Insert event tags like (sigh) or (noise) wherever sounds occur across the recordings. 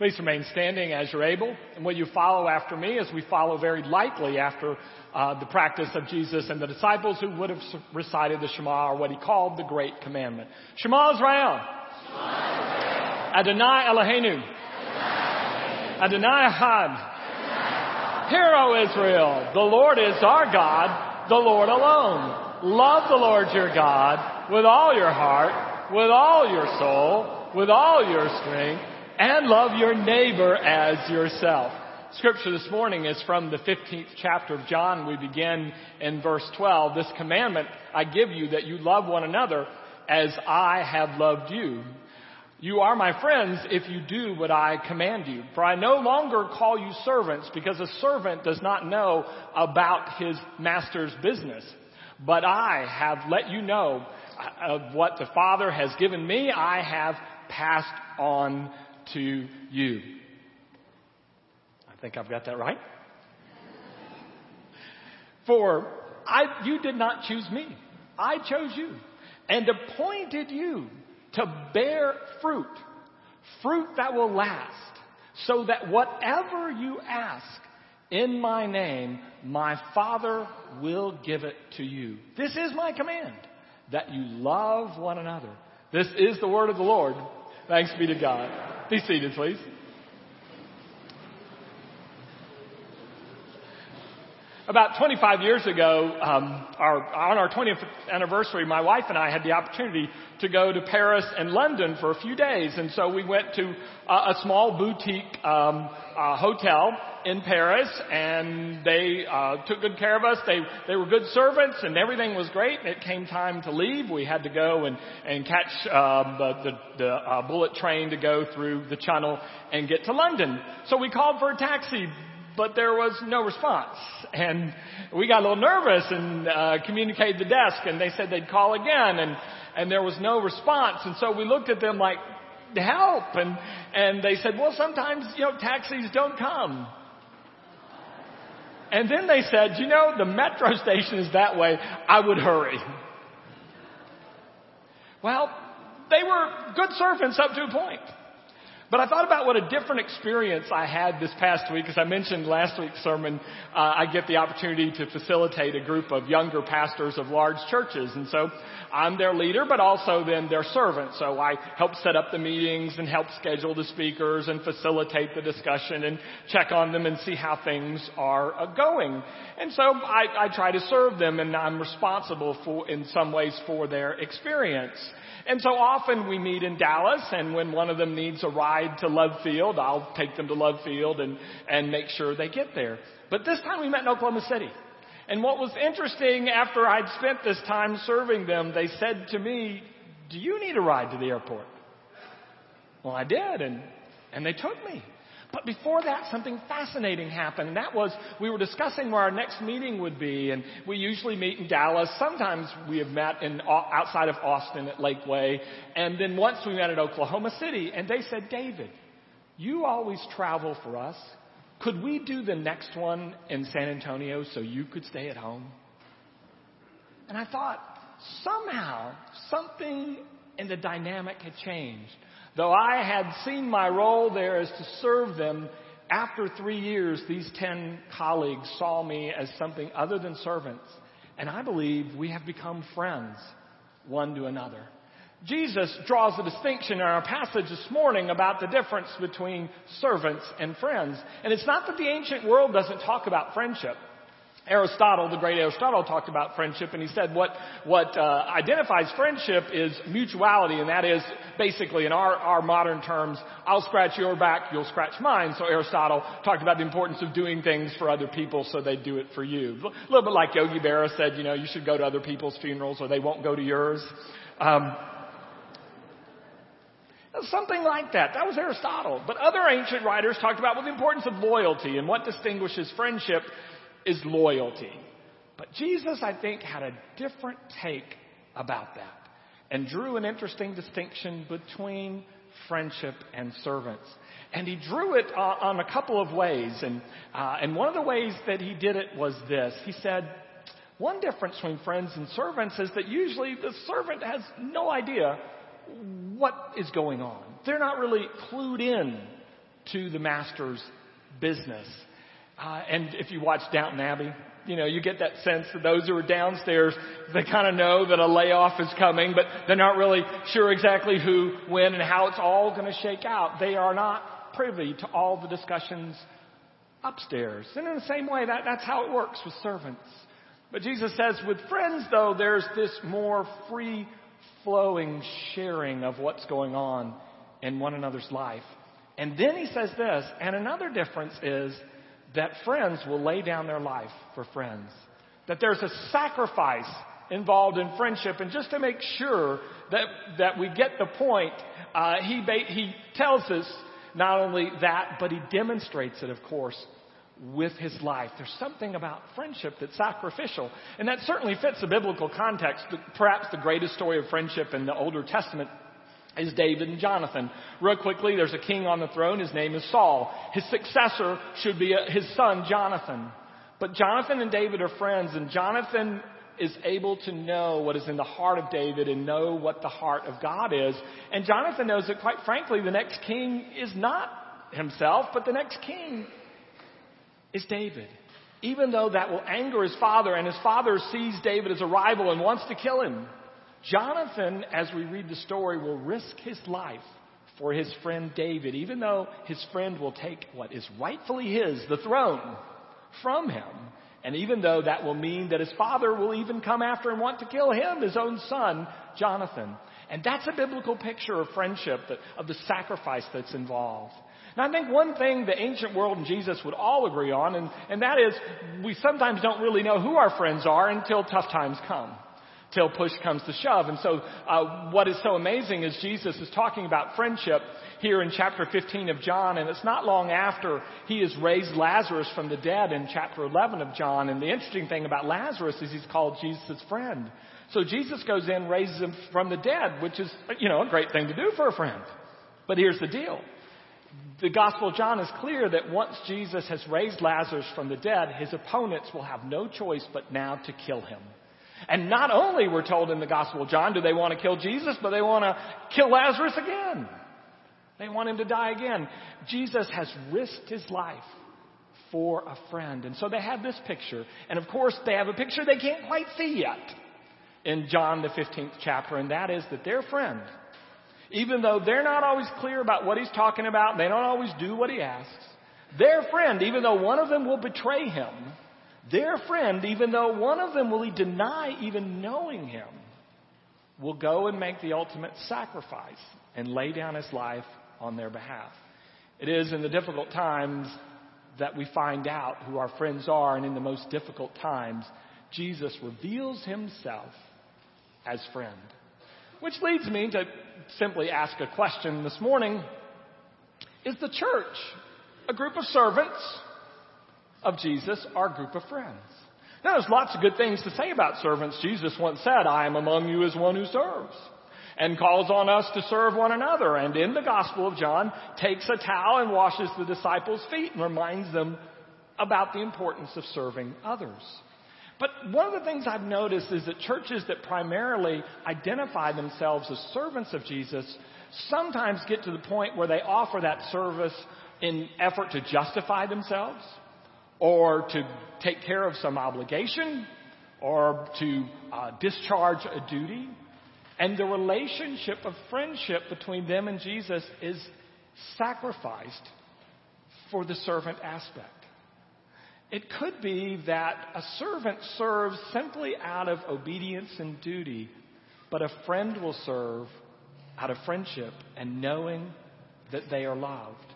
Please remain standing as you're able. And will you follow after me as we follow very lightly after uh, the practice of Jesus and the disciples who would have recited the Shema or what he called the Great Commandment. Shema Israel. Adonai Eloheinu. Adonai Echad. Hear, O Israel, the Lord is our God, the Lord alone. Love the Lord your God with all your heart, with all your soul, with all your strength and love your neighbor as yourself. Scripture this morning is from the 15th chapter of John. We begin in verse 12. This commandment I give you that you love one another as I have loved you. You are my friends if you do what I command you. For I no longer call you servants because a servant does not know about his master's business. But I have let you know of what the Father has given me. I have passed on to you. I think I've got that right. (laughs) For I, you did not choose me. I chose you and appointed you to bear fruit, fruit that will last, so that whatever you ask in my name, my Father will give it to you. This is my command, that you love one another. This is the word of the Lord. Thanks be to God. Be seated, please. About 25 years ago, um, our, on our 20th anniversary, my wife and I had the opportunity to go to Paris and London for a few days. And so we went to a, a small boutique um, uh, hotel in Paris, and they uh, took good care of us. They they were good servants, and everything was great. And it came time to leave. We had to go and and catch uh, the the, the uh, bullet train to go through the Channel and get to London. So we called for a taxi, but there was no response. And we got a little nervous and uh, communicated the desk, and they said they'd call again, and and there was no response. And so we looked at them like, help, and and they said, well, sometimes you know taxis don't come. And then they said, you know, the metro (laughs) station is that way. I would hurry. Well, they were good servants up to a point. But I thought about what a different experience I had this past week. As I mentioned last week's sermon, uh, I get the opportunity to facilitate a group of younger pastors of large churches. And so I'm their leader, but also then their servant. So I help set up the meetings and help schedule the speakers and facilitate the discussion and check on them and see how things are uh, going. And so I, I try to serve them and I'm responsible for, in some ways for their experience. And so often we meet in Dallas, and when one of them needs a ride to Love Field, I'll take them to Love Field and, and make sure they get there. But this time we met in Oklahoma City. And what was interesting after I'd spent this time serving them, they said to me, Do you need a ride to the airport? Well, I did, and, and they took me. But before that, something fascinating happened, and that was we were discussing where our next meeting would be, and we usually meet in Dallas. Sometimes we have met in uh, outside of Austin at Lakeway, and then once we met at Oklahoma City, and they said, David, you always travel for us. Could we do the next one in San Antonio so you could stay at home? And I thought, somehow, something in the dynamic had changed. Though I had seen my role there as to serve them, after three years, these ten colleagues saw me as something other than servants. And I believe we have become friends one to another. Jesus draws a distinction in our passage this morning about the difference between servants and friends. And it's not that the ancient world doesn't talk about friendship. Aristotle, the great Aristotle, talked about friendship, and he said what what uh, identifies friendship is mutuality, and that is basically, in our our modern terms, I'll scratch your back, you'll scratch mine. So Aristotle talked about the importance of doing things for other people, so they do it for you. A little bit like Yogi Berra said, you know, you should go to other people's funerals, or they won't go to yours. Um, Something like that. That was Aristotle. But other ancient writers talked about well, the importance of loyalty and what distinguishes friendship is loyalty. But Jesus, I think, had a different take about that and drew an interesting distinction between friendship and servants. And he drew it uh, on a couple of ways. And, uh, and one of the ways that he did it was this. He said, one difference between friends and servants is that usually the servant has no idea what is going on. They're not really clued in to the master's business. Uh, and if you watch Downton Abbey, you know, you get that sense that those who are downstairs, they kind of know that a layoff is coming, but they're not really sure exactly who, when, and how it's all going to shake out. They are not privy to all the discussions upstairs. And in the same way, that, that's how it works with servants. But Jesus says with friends, though, there's this more free flowing sharing of what's going on in one another's life. And then he says this, and another difference is that friends will lay down their life for friends. That there's a sacrifice involved in friendship. And just to make sure that, that we get the point, uh, he, he tells us not only that, but he demonstrates it, of course, with his life. There's something about friendship that's sacrificial. And that certainly fits the biblical context. Perhaps the greatest story of friendship in the Older Testament is David and Jonathan. Real quickly, there's a king on the throne. His name is Saul. His successor should be uh, his son, Jonathan. But Jonathan and David are friends, and Jonathan is able to know what is in the heart of David and know what the heart of God is. And Jonathan knows that, quite frankly, the next king is not himself, but the next king is David. Even though that will anger his father, and his father sees David as a rival and wants to kill him. Jonathan, as we read the story, will risk his life for his friend David, even though his friend will take what is rightfully his, the throne, from him. And even though that will mean that his father will even come after and want to kill him, his own son, Jonathan. And that's a biblical picture of friendship, of the sacrifice that's involved. And I think one thing the ancient world and Jesus would all agree on, and, and that is we sometimes don't really know who our friends are until tough times come till push comes to shove. And so, uh, what is so amazing is Jesus is talking about friendship here in chapter 15 of John, and it's not long after he has raised Lazarus from the dead in chapter 11 of John. And the interesting thing about Lazarus is he's called Jesus' friend. So Jesus goes in, raises him from the dead, which is, you know, a great thing to do for a friend. But here's the deal. The Gospel of John is clear that once Jesus has raised Lazarus from the dead, his opponents will have no choice but now to kill him. And not only, we're told in the Gospel of John, do they want to kill Jesus, but they want to kill Lazarus again. They want him to die again. Jesus has risked his life for a friend. And so they have this picture. And of course, they have a picture they can't quite see yet in John the 15th chapter, and that is that their friend, even though they're not always clear about what he's talking about, they don't always do what he asks, their friend, even though one of them will betray him, their friend, even though one of them will deny even knowing him, will go and make the ultimate sacrifice and lay down his life on their behalf. It is in the difficult times that we find out who our friends are, and in the most difficult times, Jesus reveals himself as friend. Which leads me to simply ask a question this morning Is the church a group of servants of Jesus our group of friends. Now, there's lots of good things to say about servants. Jesus once said, I am among you as one who serves, and calls on us to serve one another. And in the Gospel of John, takes a towel and washes the disciples' feet and reminds them about the importance of serving others. But one of the things I've noticed is that churches that primarily identify themselves as servants of Jesus sometimes get to the point where they offer that service in effort to justify themselves or to take care of some obligation or to uh, discharge a duty. And the relationship of friendship between them and Jesus is sacrificed for the servant aspect. It could be that a servant serves simply out of obedience and duty, but a friend will serve out of friendship and knowing that they are loved.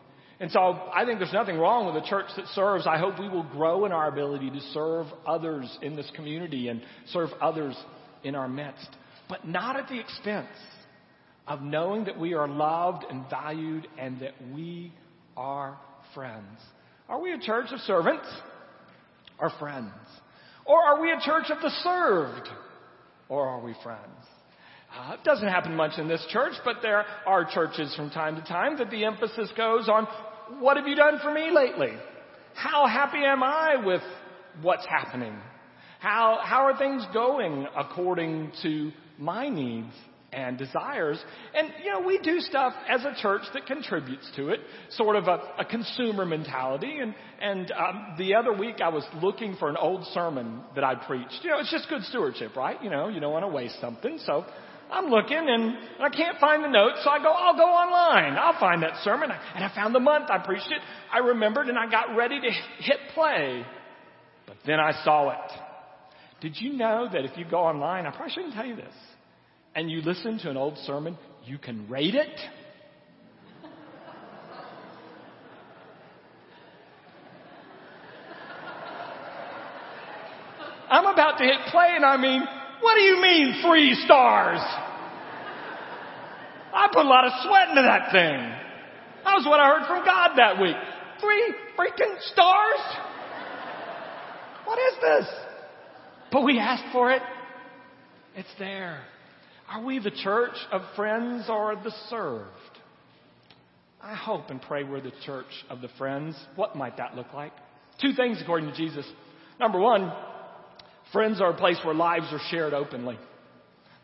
And so I think there's nothing wrong with a church that serves. I hope we will grow in our ability to serve others in this community and serve others in our midst, but not at the expense of knowing that we are loved and valued and that we are friends. Are we a church of servants or friends? Or are we a church of the served or are we friends? Uh, it doesn't happen much in this church, but there are churches from time to time that the emphasis goes on what have you done for me lately? How happy am I with what's happening? How, how are things going according to my needs and desires. And, you know, we do stuff as a church that contributes to it, sort of a, a consumer mentality. And, and um, the other week I was looking for an old sermon that I preached. You know, it's just good stewardship, right? You know, you don't want to waste something. So I'm looking and I can't find the notes, so I go, I'll go online. I'll find that sermon. And I found the month I preached it. I remembered and I got ready to hit play. But then I saw it. Did you know that if you go online, I probably shouldn't tell you this, and you listen to an old sermon, you can rate it? I'm about to hit play and I mean, what do you mean three stars? I put a lot of sweat into that thing. That was what I heard from God that week. Three freaking stars? What is this? But we asked for it. It's there. Are we the church of friends or the served? I hope and pray we're the church of the friends. What might that look like? Two things according to Jesus. Number one, friends are a place where lives are shared openly.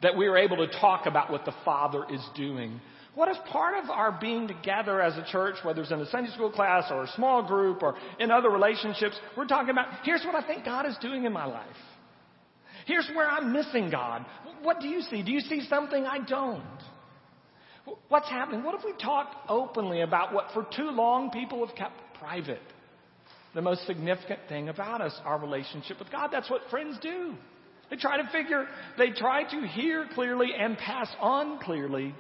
That we are able to talk about what the Father is doing. What is part of our being together as a church, whether it's in a Sunday school class or a small group or in other relationships, we're talking about, here's what I think God is doing in my life. Here's where I'm missing God. What do you see? Do you see something I don't? What's happening? What if we talked openly about what for too long people have kept private? The most significant thing about us, our relationship with God. That's what friends do. They try to figure, they try to hear clearly and pass on clearly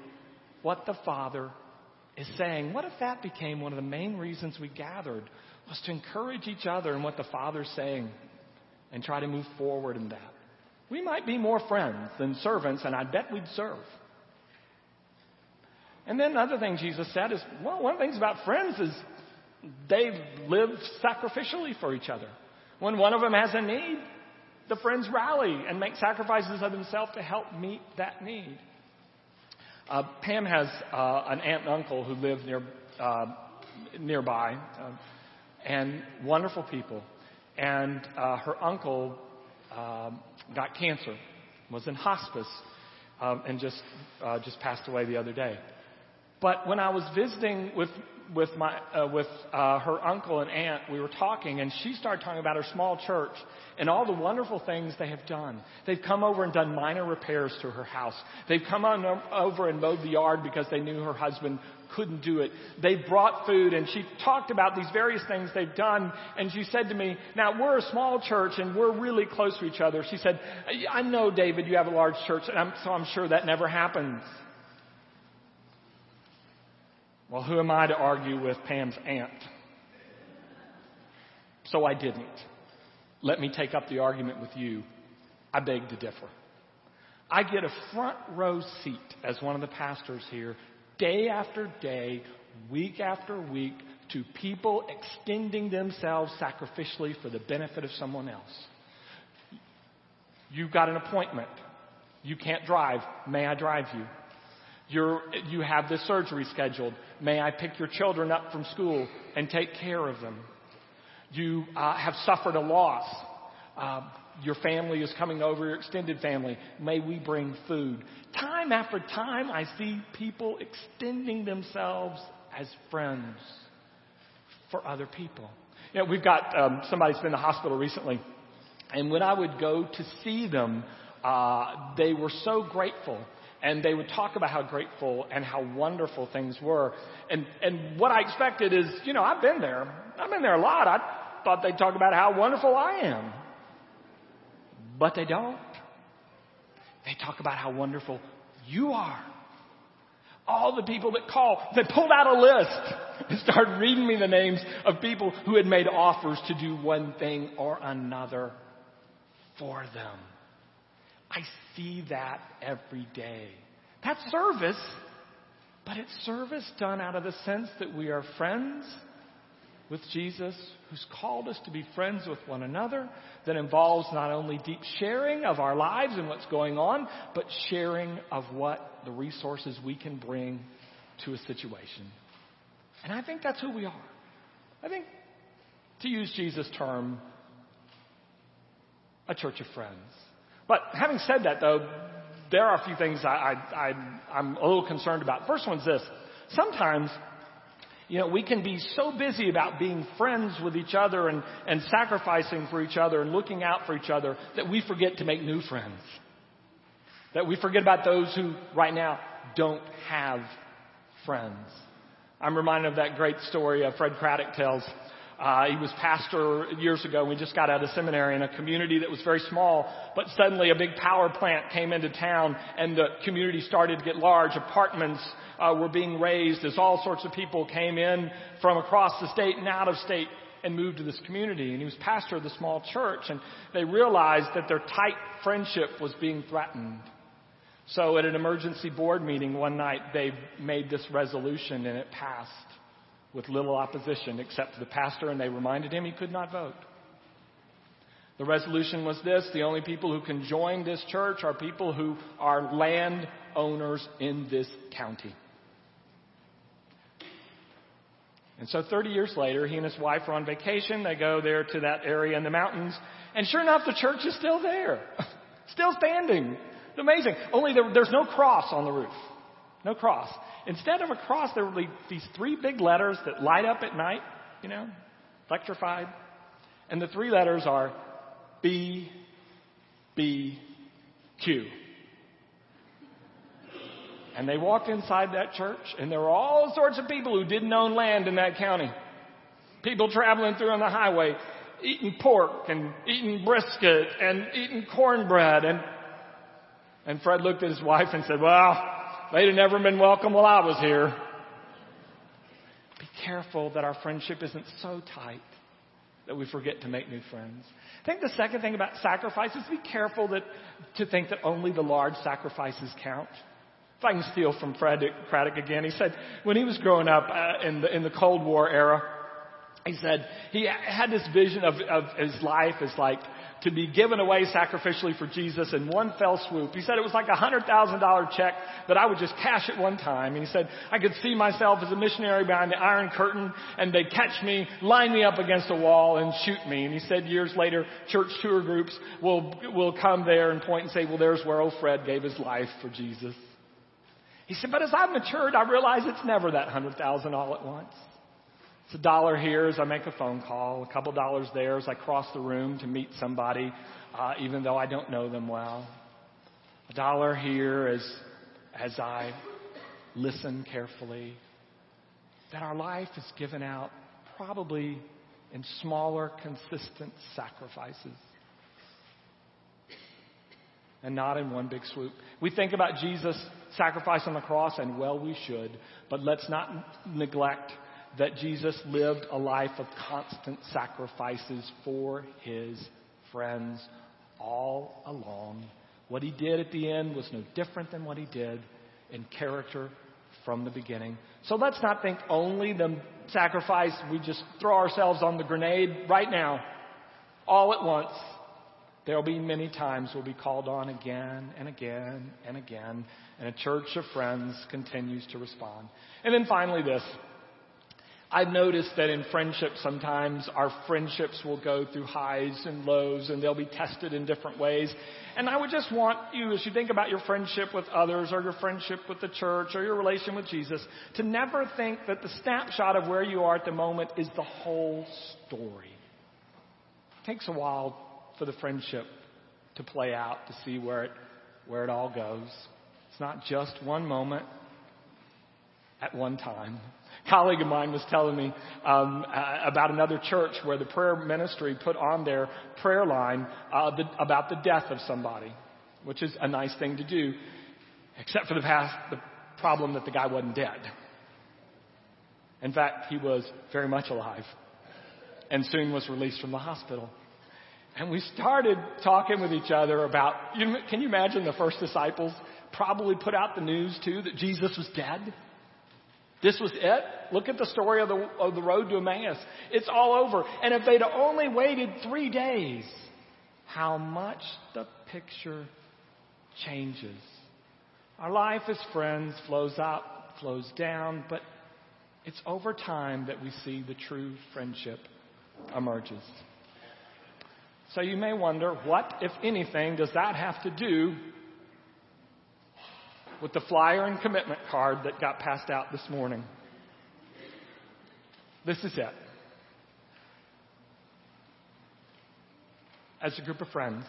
what the Father is saying. What if that became one of the main reasons we gathered was to encourage each other in what the Father's saying and try to move forward in that? We might be more friends than servants, and I bet we'd serve. And then another thing Jesus said is, well, one of the things about friends is they live sacrificially for each other. When one of them has a need, the friends rally and make sacrifices of themselves to help meet that need. Uh, Pam has uh, an aunt and uncle who live near uh, nearby, uh, and wonderful people. And uh, her uncle um, got cancer, was in hospice, um, and just uh, just passed away the other day. But when I was visiting with with my uh, with uh, her uncle and aunt, we were talking, and she started talking about her small church and all the wonderful things they have done. They've come over and done minor repairs to her house. They've come on over and mowed the yard because they knew her husband couldn't do it. They brought food, and she talked about these various things they've done. And she said to me, "Now we're a small church, and we're really close to each other." She said, "I know, David, you have a large church, and I'm, so I'm sure that never happens." Well, who am I to argue with Pam's aunt? So I didn't. Let me take up the argument with you. I beg to differ. I get a front row seat as one of the pastors here, day after day, week after week, to people extending themselves sacrificially for the benefit of someone else. You've got an appointment. You can't drive. May I drive you? You're, you have this surgery scheduled. May I pick your children up from school and take care of them? You uh, have suffered a loss. Uh, your family is coming over, your extended family. May we bring food. Time after time, I see people extending themselves as friends for other people. You know, we've got um, somebody's been in the hospital recently, and when I would go to see them, uh, they were so grateful and they would talk about how grateful and how wonderful things were. And, and what I expected is, you know, I've been there. I've been there a lot. I thought they'd talk about how wonderful I am. But they don't. They talk about how wonderful you are. All the people that call, they pulled out a list and started reading me the names of people who had made offers to do one thing or another for them. I see that every day. That's service, but it's service done out of the sense that we are friends with Jesus, who's called us to be friends with one another, that involves not only deep sharing of our lives and what's going on, but sharing of what the resources we can bring to a situation. And I think that's who we are. I think, to use Jesus' term, a church of friends. But having said that, though, there are a few things I, I, I, I'm a little concerned about. First one's this. Sometimes, you know, we can be so busy about being friends with each other and, and sacrificing for each other and looking out for each other that we forget to make new friends. That we forget about those who right now don't have friends. I'm reminded of that great story Fred Craddock tells uh, he was pastor years ago. We just got out of seminary in a community that was very small, but suddenly a big power plant came into town and the community started to get large. Apartments uh, were being raised as all sorts of people came in from across the state and out of state and moved to this community. And he was pastor of the small church and they realized that their tight friendship was being threatened. So at an emergency board meeting one night, they made this resolution and it passed with little opposition except the pastor, and they reminded him he could not vote. The resolution was this the only people who can join this church are people who are land owners in this county. And so 30 years later, he and his wife are on vacation. They go there to that area in the mountains. And sure enough, the church is still there. (laughs) still standing. It's amazing. Only there, there's no cross on the roof. No cross. Instead of a cross, there will be these three big letters that light up at night, you know, electrified. And the three letters are B, B, Q. And they walked inside that church, and there were all sorts of people who didn't own land in that county. People traveling through on the highway, eating pork and eating brisket and eating cornbread. And, and Fred looked at his wife and said, well, They'd have never been welcome while I was here. Be careful that our friendship isn't so tight that we forget to make new friends. I think the second thing about sacrifice is be careful that, to think that only the large sacrifices count. If I can steal from Fred Craddock again, he said when he was growing up uh, in, the, in the Cold War era, he said he had this vision of, of his life as like to be given away sacrificially for Jesus in one fell swoop. He said it was like a hundred thousand dollar check that I would just cash at one time. And he said I could see myself as a missionary behind the Iron Curtain and they'd catch me, line me up against a wall and shoot me. And he said years later, church tour groups will, will come there and point and say, well, there's where old Fred gave his life for Jesus. He said, but as I've matured, I realize it's never that hundred thousand all at once. It's a dollar here as I make a phone call, a couple dollars there as I cross the room to meet somebody, uh, even though I don't know them well. A dollar here as, as I listen carefully. That our life is given out probably in smaller, consistent sacrifices. And not in one big swoop. We think about Jesus' sacrifice on the cross, and well, we should, but let's not neglect that Jesus lived a life of constant sacrifices for his friends all along. What he did at the end was no different than what he did in character from the beginning. So let's not think only the sacrifice, we just throw ourselves on the grenade right now, all at once. There'll be many times we'll be called on again and again and again, and a church of friends continues to respond. And then finally this. I've noticed that in friendships, sometimes our friendships will go through highs and lows and they'll be tested in different ways. And I would just want you, as you think about your friendship with others or your friendship with the church or your relation with Jesus, to never think that the snapshot of where you are at the moment is the whole story. It takes a while for the friendship to play out, to see where it, where it all goes. It's not just one moment at one time colleague of mine was telling me um, uh, about another church where the prayer ministry put on their prayer line uh, the, about the death of somebody, which is a nice thing to do, except for the past the problem that the guy wasn't dead. In fact, he was very much alive, and soon was released from the hospital. And we started talking with each other about. You, can you imagine the first disciples probably put out the news too that Jesus was dead? This was it. Look at the story of the, of the road to Emmaus. It's all over. And if they'd only waited three days, how much the picture changes. Our life as friends flows up, flows down, but it's over time that we see the true friendship emerges. So you may wonder, what, if anything, does that have to do with the flyer and commitment card that got passed out this morning. This is it. As a group of friends,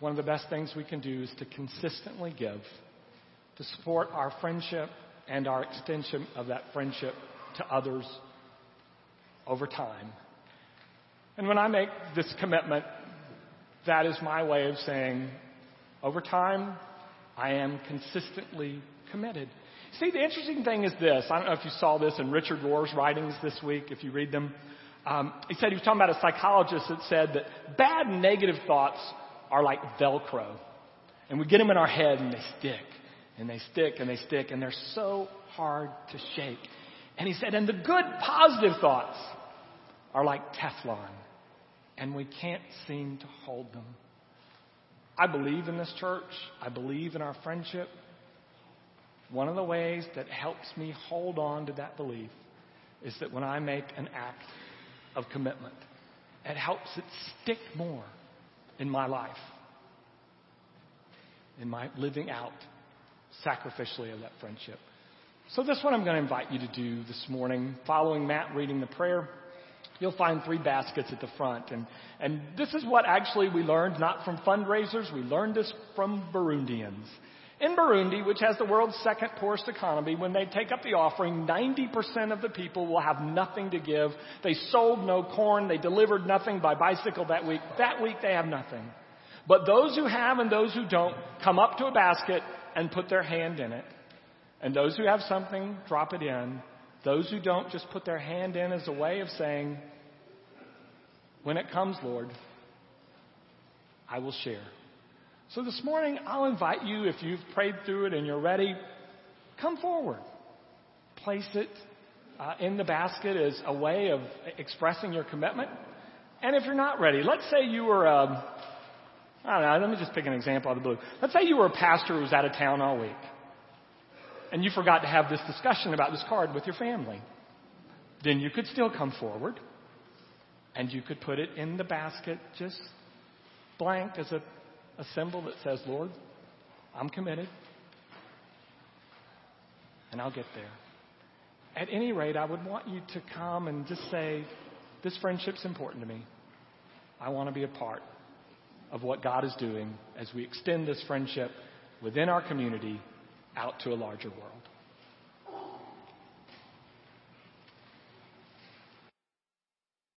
one of the best things we can do is to consistently give to support our friendship and our extension of that friendship to others over time. And when I make this commitment, that is my way of saying, over time, I am consistently committed. See, the interesting thing is this. I don't know if you saw this in Richard Rohr's writings this week, if you read them. Um, he said he was talking about a psychologist that said that bad negative thoughts are like Velcro. And we get them in our head and they stick and they stick and they stick and they're so hard to shake. And he said, and the good positive thoughts are like Teflon and we can't seem to hold them. I believe in this church. I believe in our friendship. One of the ways that helps me hold on to that belief is that when I make an act of commitment, it helps it stick more in my life, in my living out sacrificially of that friendship. So, this what I'm going to invite you to do this morning, following Matt reading the prayer. You'll find three baskets at the front. And, and this is what actually we learned, not from fundraisers, we learned this from Burundians. In Burundi, which has the world's second poorest economy, when they take up the offering, 90% of the people will have nothing to give. They sold no corn. They delivered nothing by bicycle that week. That week they have nothing. But those who have and those who don't come up to a basket and put their hand in it. And those who have something, drop it in. Those who don't, just put their hand in as a way of saying, when it comes, Lord, I will share. So this morning, I'll invite you, if you've prayed through it and you're ready, come forward. Place it uh, in the basket as a way of expressing your commitment. And if you're not ready, let's say you were, um, I don't know, let me just pick an example out of the blue. Let's say you were a pastor who was out of town all week. And you forgot to have this discussion about this card with your family. Then you could still come forward and you could put it in the basket just blank as a a symbol that says, Lord, I'm committed, and I'll get there. At any rate, I would want you to come and just say, This friendship's important to me. I want to be a part of what God is doing as we extend this friendship within our community out to a larger world.